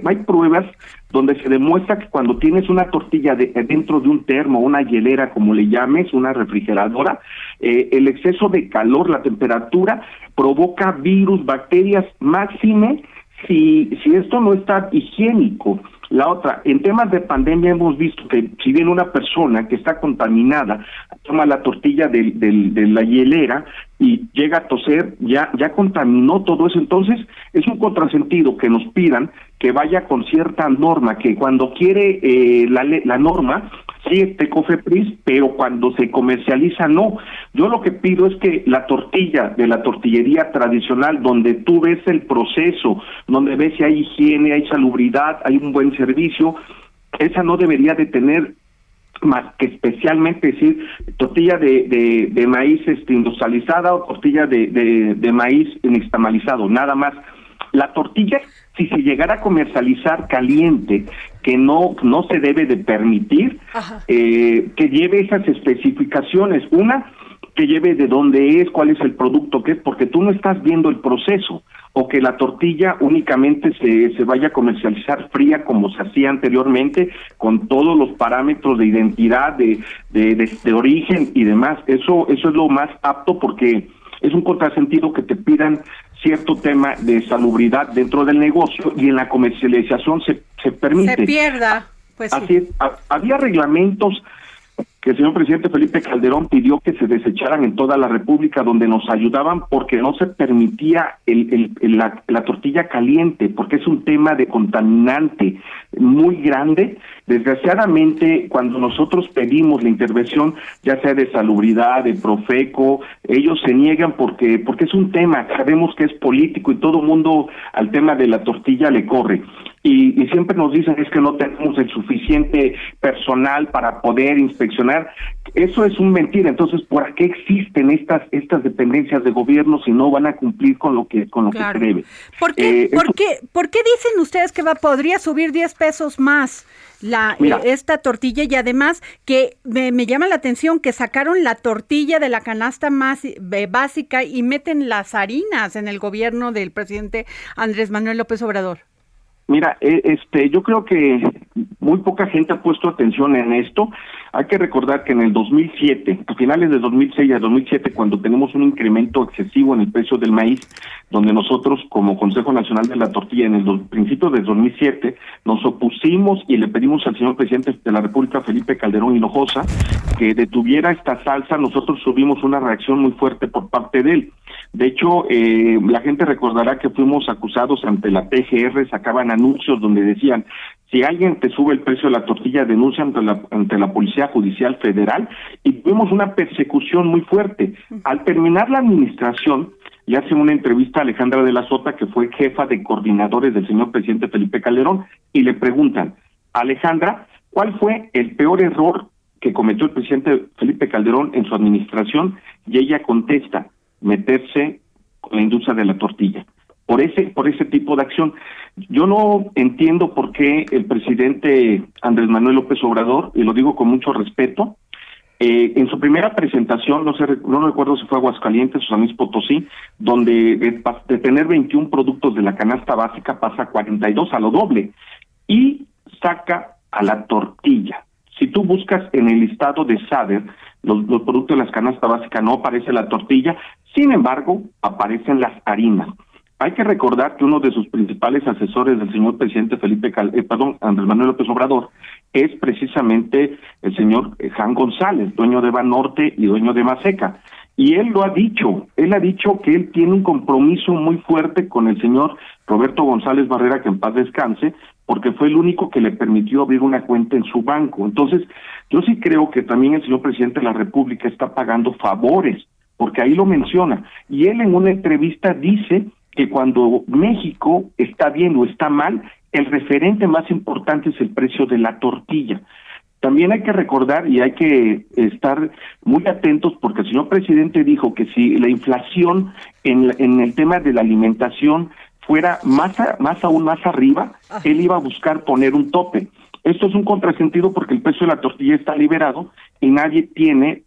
hay pruebas donde se demuestra que cuando tienes una tortilla de, dentro de un termo, una hielera, como le llames, una refrigeradora, eh, el exceso de calor, la temperatura, provoca virus, bacterias máxime si, si esto no está higiénico. La otra, en temas de pandemia hemos visto que si viene una persona que está contaminada, toma la tortilla de, de la hielera y llega a toser, ya, ya contaminó todo eso. Entonces, es un contrasentido que nos pidan que vaya con cierta norma, que cuando quiere eh, la, la norma, sí, este COFEPRIS, pero cuando se comercializa, no. Yo lo que pido es que la tortilla de la tortillería tradicional, donde tú ves el proceso, donde ves si hay higiene, hay salubridad, hay un buen servicio, esa no debería de tener más que especialmente decir tortilla de, de, maíz este, industrializada o tortilla de, de, de maíz nixtamalizado, nada más. La tortilla, si se llegara a comercializar caliente, que no, no se debe de permitir, eh, que lleve esas especificaciones. Una, que lleve de dónde es, cuál es el producto que es, porque tú no estás viendo el proceso o que la tortilla únicamente se, se vaya a comercializar fría como se hacía anteriormente, con todos los parámetros de identidad, de, de, de, origen y demás. Eso, eso es lo más apto porque es un contrasentido que te pidan cierto tema de salubridad dentro del negocio y en la comercialización se, se permite. Se pierda. Pues Así es, había reglamentos que el señor presidente Felipe Calderón pidió que se desecharan en toda la República, donde nos ayudaban porque no se permitía el, el, la, la, tortilla caliente, porque es un tema de contaminante muy grande. Desgraciadamente, cuando nosotros pedimos la intervención, ya sea de salubridad, de Profeco, ellos se niegan porque, porque es un tema, sabemos que es político y todo mundo al tema de la tortilla le corre y, y, siempre nos dicen es que no tenemos el suficiente personal para poder inspeccionar. Eso es un mentira. Entonces, ¿por qué existen estas estas dependencias de gobierno si no van a cumplir con lo que con lo que se debe? ¿Por qué, eh, ¿por, qué, ¿Por qué dicen ustedes que va podría subir 10 pesos más? la eh, esta tortilla y además que me, me, llama la atención que sacaron la tortilla de la canasta más eh, básica y meten las harinas en el gobierno del presidente Andrés Manuel López Obrador. Mira, eh, este, yo creo que muy poca gente ha puesto atención en esto. Hay que recordar que en el 2007, a finales de 2006 a 2007, cuando tenemos un incremento excesivo en el precio del maíz, donde nosotros como Consejo Nacional de la Tortilla en el principio del 2007 nos opusimos y le pedimos al señor presidente de la República, Felipe Calderón Hinojosa, que detuviera esta salsa, nosotros tuvimos una reacción muy fuerte por parte de él. De hecho, eh, la gente recordará que fuimos acusados ante la PGR, sacaban anuncios donde decían, si alguien te sube el precio de la tortilla, denuncia ante la, Policía Judicial Federal y tuvimos una persecución muy fuerte. Al terminar la administración, y hace una entrevista a Alejandra de la Sota, que fue jefa de coordinadores del señor presidente Felipe Calderón, y le preguntan, Alejandra, ¿cuál fue el peor error que cometió el presidente Felipe Calderón en su administración? Y ella contesta, meterse con la industria de la tortilla por ese por ese tipo de acción. Yo no entiendo por qué el presidente Andrés Manuel López Obrador, y lo digo con mucho respeto, eh, en su primera presentación, no sé, no recuerdo si fue Aguascalientes o San Luis Potosí, donde de, tener 21 productos de la canasta básica pasa a 42 a lo doble y saca a la tortilla. Si tú buscas en el listado de SADER los, productos de la canasta básica, no aparece la tortilla, sin embargo, aparecen las harinas. Hay que recordar que uno de sus principales asesores del señor presidente Felipe Cal eh, perdón, Andrés Manuel López Obrador es precisamente el señor eh, Jan González, dueño de Banorte y dueño de Maseca. Y él lo ha dicho, él ha dicho que él tiene un compromiso muy fuerte con el señor Roberto González Barrera, que en paz descanse, porque fue el único que le permitió abrir una cuenta en su banco. Entonces, yo sí creo que también el señor presidente de la República está pagando favores, porque ahí lo menciona. Y él en una entrevista dice que cuando México está bien o está mal, el referente más importante es el precio de la tortilla. También hay que recordar y hay que estar muy atentos porque el señor presidente dijo que si la inflación en, en el tema de la alimentación fuera más, más aún más arriba, él iba a buscar poner un tope. Esto es un contrasentido porque el precio de la tortilla está liberado y nadie tiene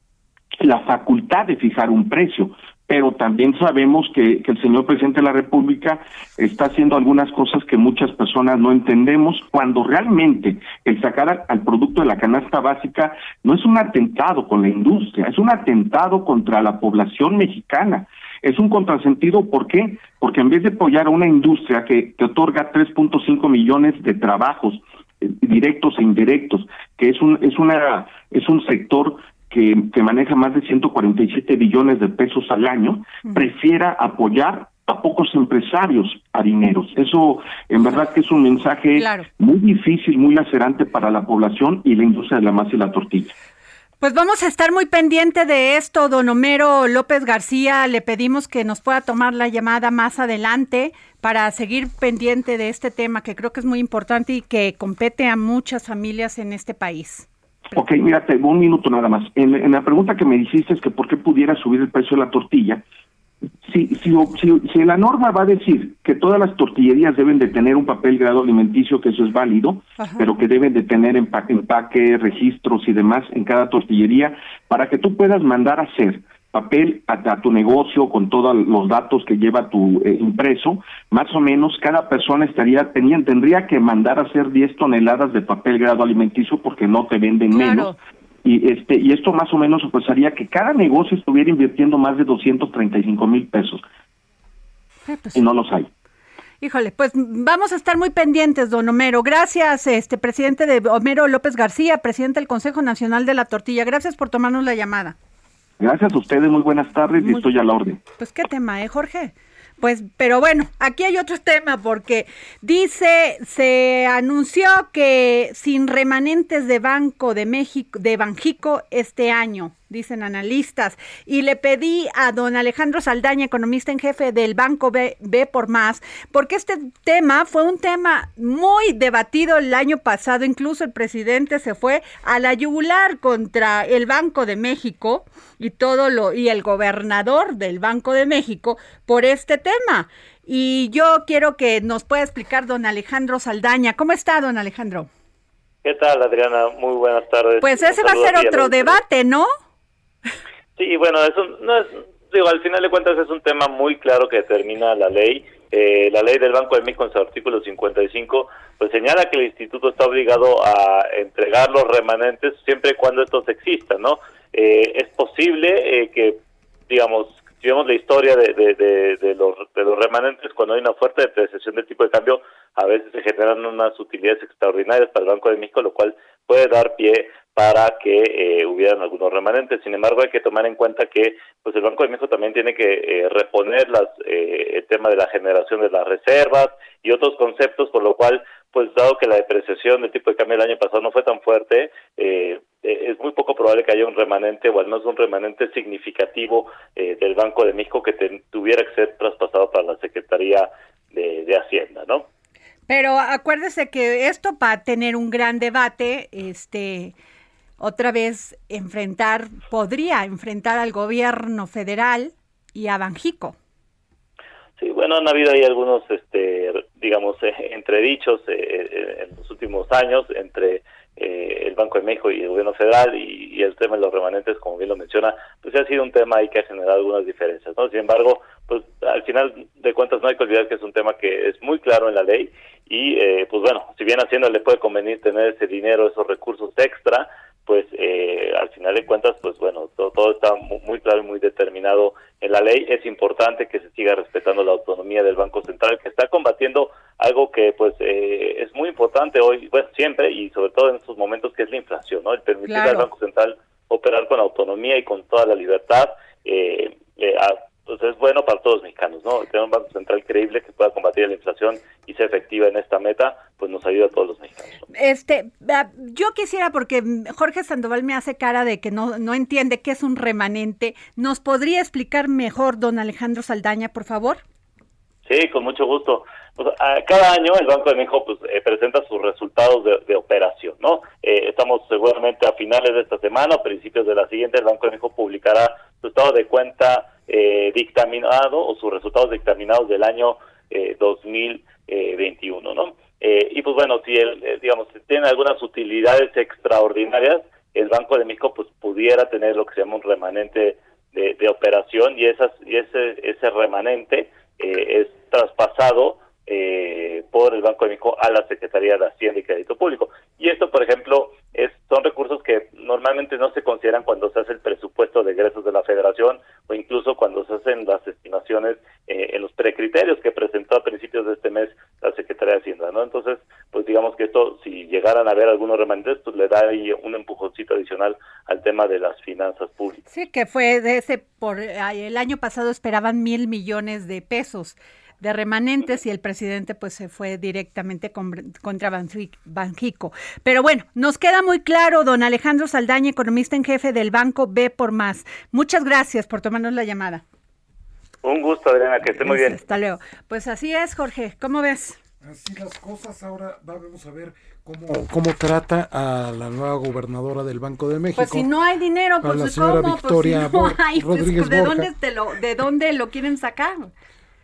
la facultad de fijar un precio pero también sabemos que, el señor presidente de la República está haciendo algunas cosas que muchas personas no entendemos, cuando realmente el sacar al, producto de la canasta básica no es un atentado con la industria, es un atentado contra la población mexicana. Es un contrasentido, ¿por qué? Porque en vez de apoyar a una industria que, que otorga 3.5 millones de trabajos eh, directos e indirectos, que es un es una es un sector que, que maneja más de 147 billones de pesos al año, prefiera apoyar a pocos empresarios harineros. Eso en verdad que es un mensaje muy difícil, muy lacerante para la población y la industria de la masa y la tortilla. Pues vamos a estar muy pendiente de esto, don Homero López García. Le pedimos que nos pueda tomar la llamada más adelante para seguir pendiente de este tema que creo que es muy importante y que compete a muchas familias en este país. Ok, mira, tengo un minuto nada más. En, en, la pregunta que me hiciste es que por qué pudiera subir el precio de la tortilla, si, si, si, la norma va a decir que todas las tortillerías deben de tener un papel grado alimenticio, que eso es válido, pero que deben de tener empaque, empaque, registros y demás en cada tortillería, para que tú puedas mandar a hacer papel a, tu negocio con todos los datos que lleva tu eh, impreso, más o menos cada persona estaría tenían, tendría que mandar a hacer 10 toneladas de papel grado alimenticio porque no te venden menos y este y esto más o menos pues haría que cada negocio estuviera invirtiendo más de 235 mil pesos eh, pues y no los hay Híjole, pues vamos a estar muy pendientes, don Homero. Gracias, este presidente de Homero López García, presidente del Consejo Nacional de la Tortilla. Gracias por tomarnos la llamada. Gracias a ustedes, muy buenas tardes y estoy a la orden. Pues qué tema, ¿eh, Jorge? Pues, pero bueno, aquí hay otro tema porque dice, se anunció que sin remanentes de Banco de México, de Banjico este año dicen analistas. Y le pedí a don Alejandro Saldaña, economista en jefe del Banco B, por Más, porque este tema fue un tema muy debatido el año pasado. Incluso el presidente se fue a la yugular contra el Banco de México y todo lo, y el gobernador del Banco de México por este tema. Y yo quiero que nos pueda explicar don Alejandro Saldaña. ¿Cómo está, don Alejandro? ¿Qué tal, Adriana? Muy buenas tardes. Pues ese va a ser otro debate, ¿no? Sí, bueno, eso no es, digo, al final de cuentas es un tema muy claro que determina la ley. Eh, la ley del Banco de México en su artículo 55 pues señala que el instituto está obligado a entregar los remanentes siempre y cuando estos existan, ¿no? Eh, es posible eh, que, digamos, si vemos la historia de, los, de los remanentes, cuando hay una fuerte depreciación del tipo de cambio, a veces se generan unas utilidades extraordinarias para el Banco de México, lo cual puede dar pie para que eh, hubieran algunos remanentes. Sin embargo, hay que tomar en cuenta que pues el Banco de México también tiene que eh, reponer las, eh, el tema de la generación de las reservas y otros conceptos, por lo cual, pues dado que la depreciación del tipo de cambio el año pasado no fue tan fuerte, es muy poco probable que haya un remanente o al menos un remanente significativo del Banco de México que tuviera que ser traspasado para la Secretaría de, de Hacienda, ¿no? Pero acuérdese que esto va a tener un gran debate, este, otra vez enfrentar, podría enfrentar al gobierno federal y a Banjico. Sí, bueno, han habido ahí algunos, este, digamos, eh, entredichos eh, eh, en los últimos años entre el Banco de México y el gobierno federal y, el tema de los remanentes, como bien lo menciona, pues ha sido un tema ahí que ha generado algunas diferencias, ¿no? Sin embargo, pues al final de cuentas no hay que olvidar que es un tema que es muy claro en la ley y, pues bueno, si bien Hacienda le puede convenir tener ese dinero, esos recursos extra, pues eh, al final de cuentas, pues bueno, todo, está muy, claro y muy determinado en la ley. Es importante que se siga respetando la autonomía del Banco Central, que está combatiendo algo que pues eh, es muy importante hoy, pues siempre y sobre todo en estos momentos, que es la inflación, ¿no? El permitir al Banco Central operar con autonomía y con toda la libertad. Eh, eh pues es bueno para todos los mexicanos, ¿no? Tener un Banco Central creíble que pueda combatir la inflación y sea efectiva en esta meta, pues nos ayuda a todos los mexicanos. Este, yo quisiera, porque Jorge Sandoval me hace cara de que no, no entiende qué es un remanente, ¿nos podría explicar mejor, don Alejandro Saldaña, por favor? Sí, con mucho gusto. Pues, cada año el Banco de México pues, eh, presenta sus resultados de, operación, ¿no? Eh, estamos seguramente a finales de esta semana, a principios de la siguiente, el Banco de México publicará su estado de cuenta eh, dictaminado o sus resultados dictaminados del año eh, 2021, ¿no? Eh, y pues bueno, si él, eh, digamos, tiene algunas utilidades extraordinarias, el Banco de México pues pudiera tener lo que se llama un remanente de, de operación y esas y ese ese remanente es traspasado eh, por el Banco de México a la Secretaría de Hacienda y Crédito Público. Y esto, por ejemplo, es, son recursos que normalmente no se consideran cuando se hace el presupuesto de egresos de la Federación o incluso cuando se hacen las estimaciones eh, en los precriterios que presentó a principios de este mes la Secretaría de Hacienda, ¿no? Entonces, pues digamos que esto, si llegaran a haber algunos remanentes, pues le da ahí un empujoncito adicional al tema de las finanzas públicas. Sí, que fue de ese, por eh, el año pasado esperaban mil millones de pesos de remanentes y el presidente pues se fue directamente contra Banjico. Pero bueno, nos queda muy claro, don Alejandro Saldaña, economista en jefe del Banco B por Más. Muchas gracias por tomarnos la llamada. Un gusto, Adriana, que esté muy bien. Hasta luego. Pues así es, Jorge. ¿Cómo ves? Así las cosas. Ahora vamos a ver cómo, cómo trata a la nueva gobernadora del Banco de México. Pues si no hay dinero, pues la señora ¿cómo? Victoria pues si no hay, Rodríguez ¿de Borja. dónde, te lo, ¿De dónde lo quieren sacar?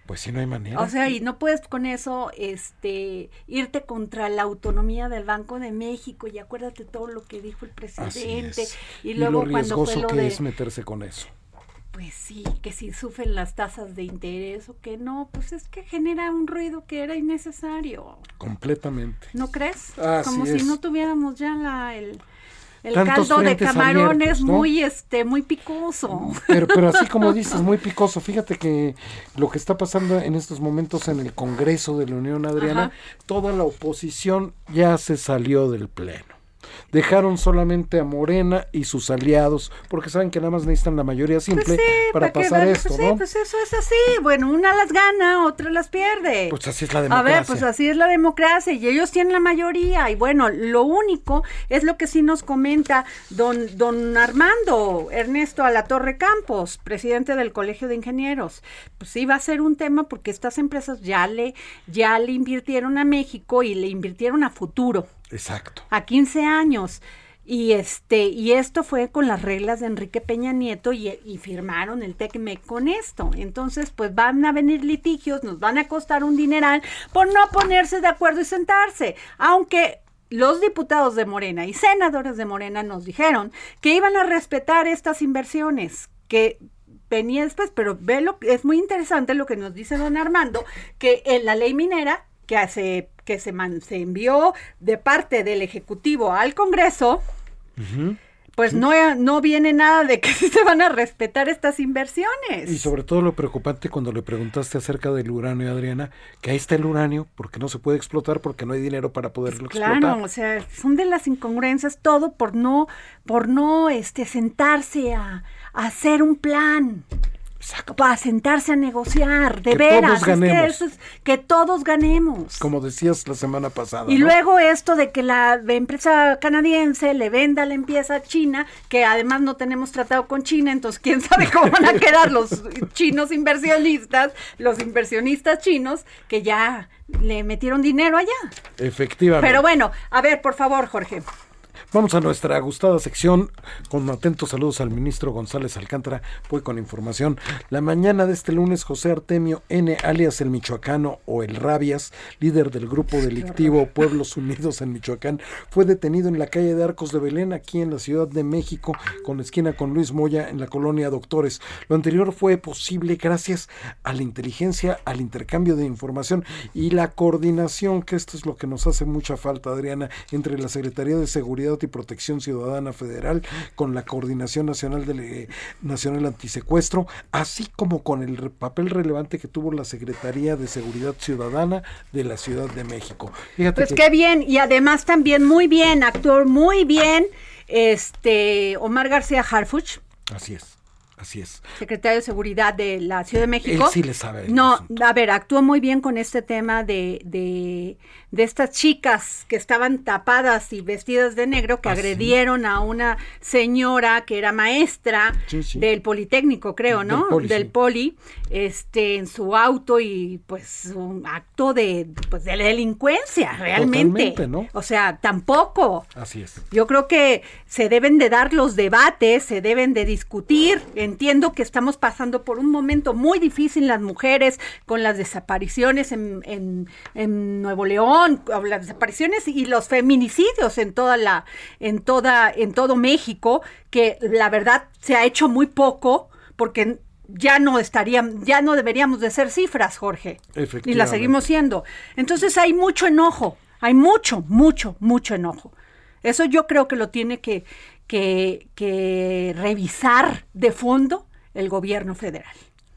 Pues si no hay manera. O sea, y no puedes con eso este irte contra la autonomía del Banco de México y acuérdate todo lo que dijo el presidente es. y Y luego lo cuando fue lo que de es meterse con eso. pues sí, que si sufren las tasas de interés o que no, pues es que genera un ruido que era innecesario. Completamente. ¿No crees? Así Como es. si no tuviéramos ya la el el caldo de abiertos, ¿no? muy este muy picoso. Pero, pero así como dices, muy picoso. Fíjate que lo que está pasando en estos momentos en el Congreso de la Unión Adriana, Ajá. toda la oposición ya se salió del pleno. Dejaron solamente a Morena y sus aliados, porque saben que nada más necesitan la mayoría simple Pues sí, para pasar esto, pues ¿no? Sí, pues eso es así. Bueno, una las gana, otra las pierde. Pues así es la A democracia. ver, pues así es la democracia y ellos tienen la mayoría. Y bueno, lo único es lo que sí nos comenta don, don Armando Ernesto Alatorre Campos, presidente del Colegio de Ingenieros. Pues sí va a ser un tema porque estas empresas ya le, ya le invirtieron a México y le invirtieron a futuro Exacto. a 15 años. Y este, y esto fue con las reglas de Enrique Peña Nieto y, firmaron el TECMEC con esto. Entonces, pues van a venir litigios, nos van a costar un dineral por no ponerse de acuerdo y sentarse. Aunque los diputados de Morena y senadores de Morena nos dijeron que iban a respetar estas inversiones, que venía después, pero ve lo es muy interesante lo que nos dice don Armando, que en la ley minera que hace que se, man- se envió de parte del ejecutivo al Congreso, pues no, no viene nada de que se van a respetar estas inversiones. Y sobre todo lo preocupante cuando le preguntaste acerca del uranio, Adriana, que ahí está el uranio, porque no se puede explotar, porque no hay dinero para poderlo Claro, explotar. o sea, son de las incongruencias, todo por no, por no este sentarse a, a hacer un plan. Para sentarse a negociar, de Que veras. todos es que, ganemos. eso es- que todos ganemos. Como decías la semana pasada. Y ¿no? luego esto de que la empresa canadiense le venda la empresa a China, que además no tenemos tratado con China, entonces quién sabe cómo van a quedar los chinos inversionistas, los inversionistas chinos, que ya le metieron dinero allá. Efectivamente. Pero bueno, a ver, por favor, Jorge. Vamos a nuestra gustada sección con atentos saludos al ministro González Alcántara. Voy con información. La mañana de este lunes, José Artemio N., alias el Michoacano o el Rabias, líder del grupo delictivo Pueblos Unidos en Michoacán, fue detenido en la calle de Arcos de Belén, aquí en la Ciudad de México, con esquina con Luis Moya, en la colonia Doctores. Lo anterior fue posible gracias a la inteligencia, al intercambio de información y la coordinación, que esto es lo que nos hace mucha falta, Adriana, entre la Secretaría de Seguridad y Protección Ciudadana Federal, con la Coordinación Nacional de Nacional Antisecuestro, así como con el papel relevante que tuvo la Secretaría de Seguridad Ciudadana de la Ciudad de México. Fíjate Pues que- qué bien, y además también muy bien, actuó muy bien este Omar García Harfuch, Así es, así es. secretario de Seguridad de la Ciudad de México. Él sí le sabe No, a ver, actuó muy bien con este tema de, de, de estas chicas que estaban tapadas y vestidas de negro que Ah, sí. agredieron a una señora que era maestra Sí, sí. del Politécnico, creo, Del ¿no? Poli, sí. Poli, este, en su auto y pues un acto de, pues, de delincuencia, realmente. Totalmente, ¿no? O sea, tampoco. Así es. Yo creo que se deben de dar los debates, se deben de discutir. Entiendo que estamos pasando por un momento muy difícil las mujeres con las desapariciones en, en- en Nuevo León, las desapariciones y los feminicidios en toda la, en toda, en todo México, que la verdad se ha hecho muy poco porque ya no estarían, ya no deberíamos de ser cifras, Jorge. Y las seguimos siendo. Entonces hay mucho enojo, hay mucho, mucho, mucho enojo. Eso yo creo que lo tiene que, que, que revisar de fondo el gobierno federal.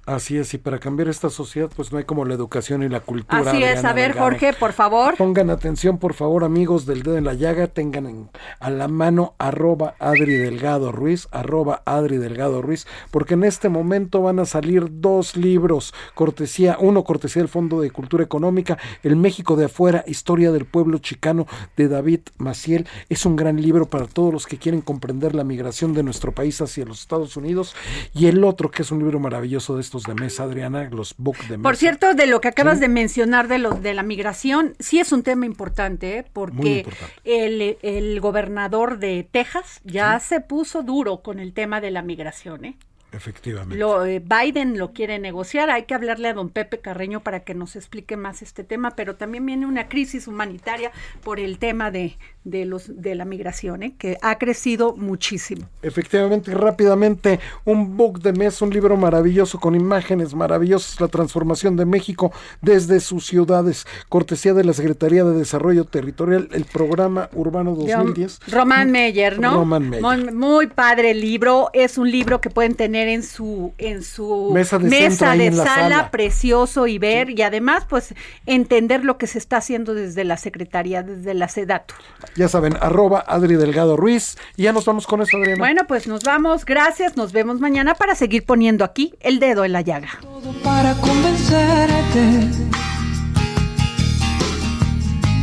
Así es, y para cambiar esta sociedad, pues no hay como la educación y la cultura. Así es, a ver, Jorge, por favor. Pongan atención, por favor, amigos del dedo en la llaga, tengan a la mano arroba Adri Delgado Ruiz, arroba Adri Delgado Ruiz, porque en este momento van a salir dos libros, cortesía, uno cortesía del Fondo de Cultura Económica, El México de afuera, Historia del Pueblo Chicano, de David Maciel. Es un gran libro para todos los que quieren comprender la migración de nuestro país hacia los Estados Unidos, y el otro, que es un libro maravilloso de estos de mesa, Adriana, los book de mesa. Por cierto, de lo que acabas de mencionar de, lo, de la migración, sí es un tema importante, ¿eh? porque El, el, gobernador de Texas ya se puso duro con el tema de la migración. ¿eh? Efectivamente. Lo, eh, Biden lo quiere negociar, hay que hablarle a don Pepe Carreño para que nos explique más este tema, pero también viene una crisis humanitaria por el tema de, de, los, de la migración, ¿eh? que ha crecido muchísimo. Efectivamente, rápidamente, un book de mes, un libro maravilloso con imágenes maravillosas, la transformación de México desde sus ciudades, cortesía de la Secretaría de Desarrollo Territorial, el programa Urbano 2010. Román Meyer, ¿no? Román Meyer. Muy, muy padre el libro, es un libro que pueden tener en su en su mesa de, sala, precioso y ver y además pues entender lo que se está haciendo desde la Secretaría, desde la SEDATU. Ya saben, arroba Adri Delgado Ruiz y ya nos vamos con esto, Adriana. Bueno, pues nos vamos, gracias, nos vemos mañana para seguir poniendo aquí el dedo en la llaga. Todo para convencerte.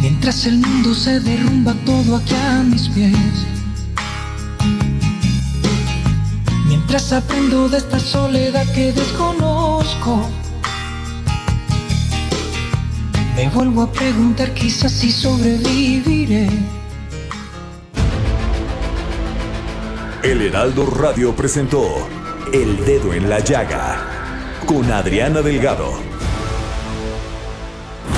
Mientras el mundo se derrumba todo aquí a mis pies Mientras aprendo de esta soledad que desconozco, me vuelvo a preguntar quizás si sobreviviré. El Heraldo Radio presentó El Dedo en la Llaga con Adriana Delgado.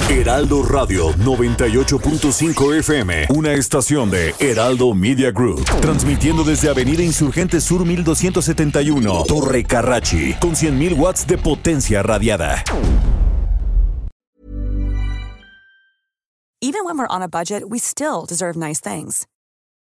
Heraldo Radio 98.5 FM, una estación de Heraldo Media Group, transmitiendo desde Avenida Insurgente Sur 1271, Torre Carrachi, con 100.000 watts de potencia radiada. Even when we're on a budget, we still deserve nice things.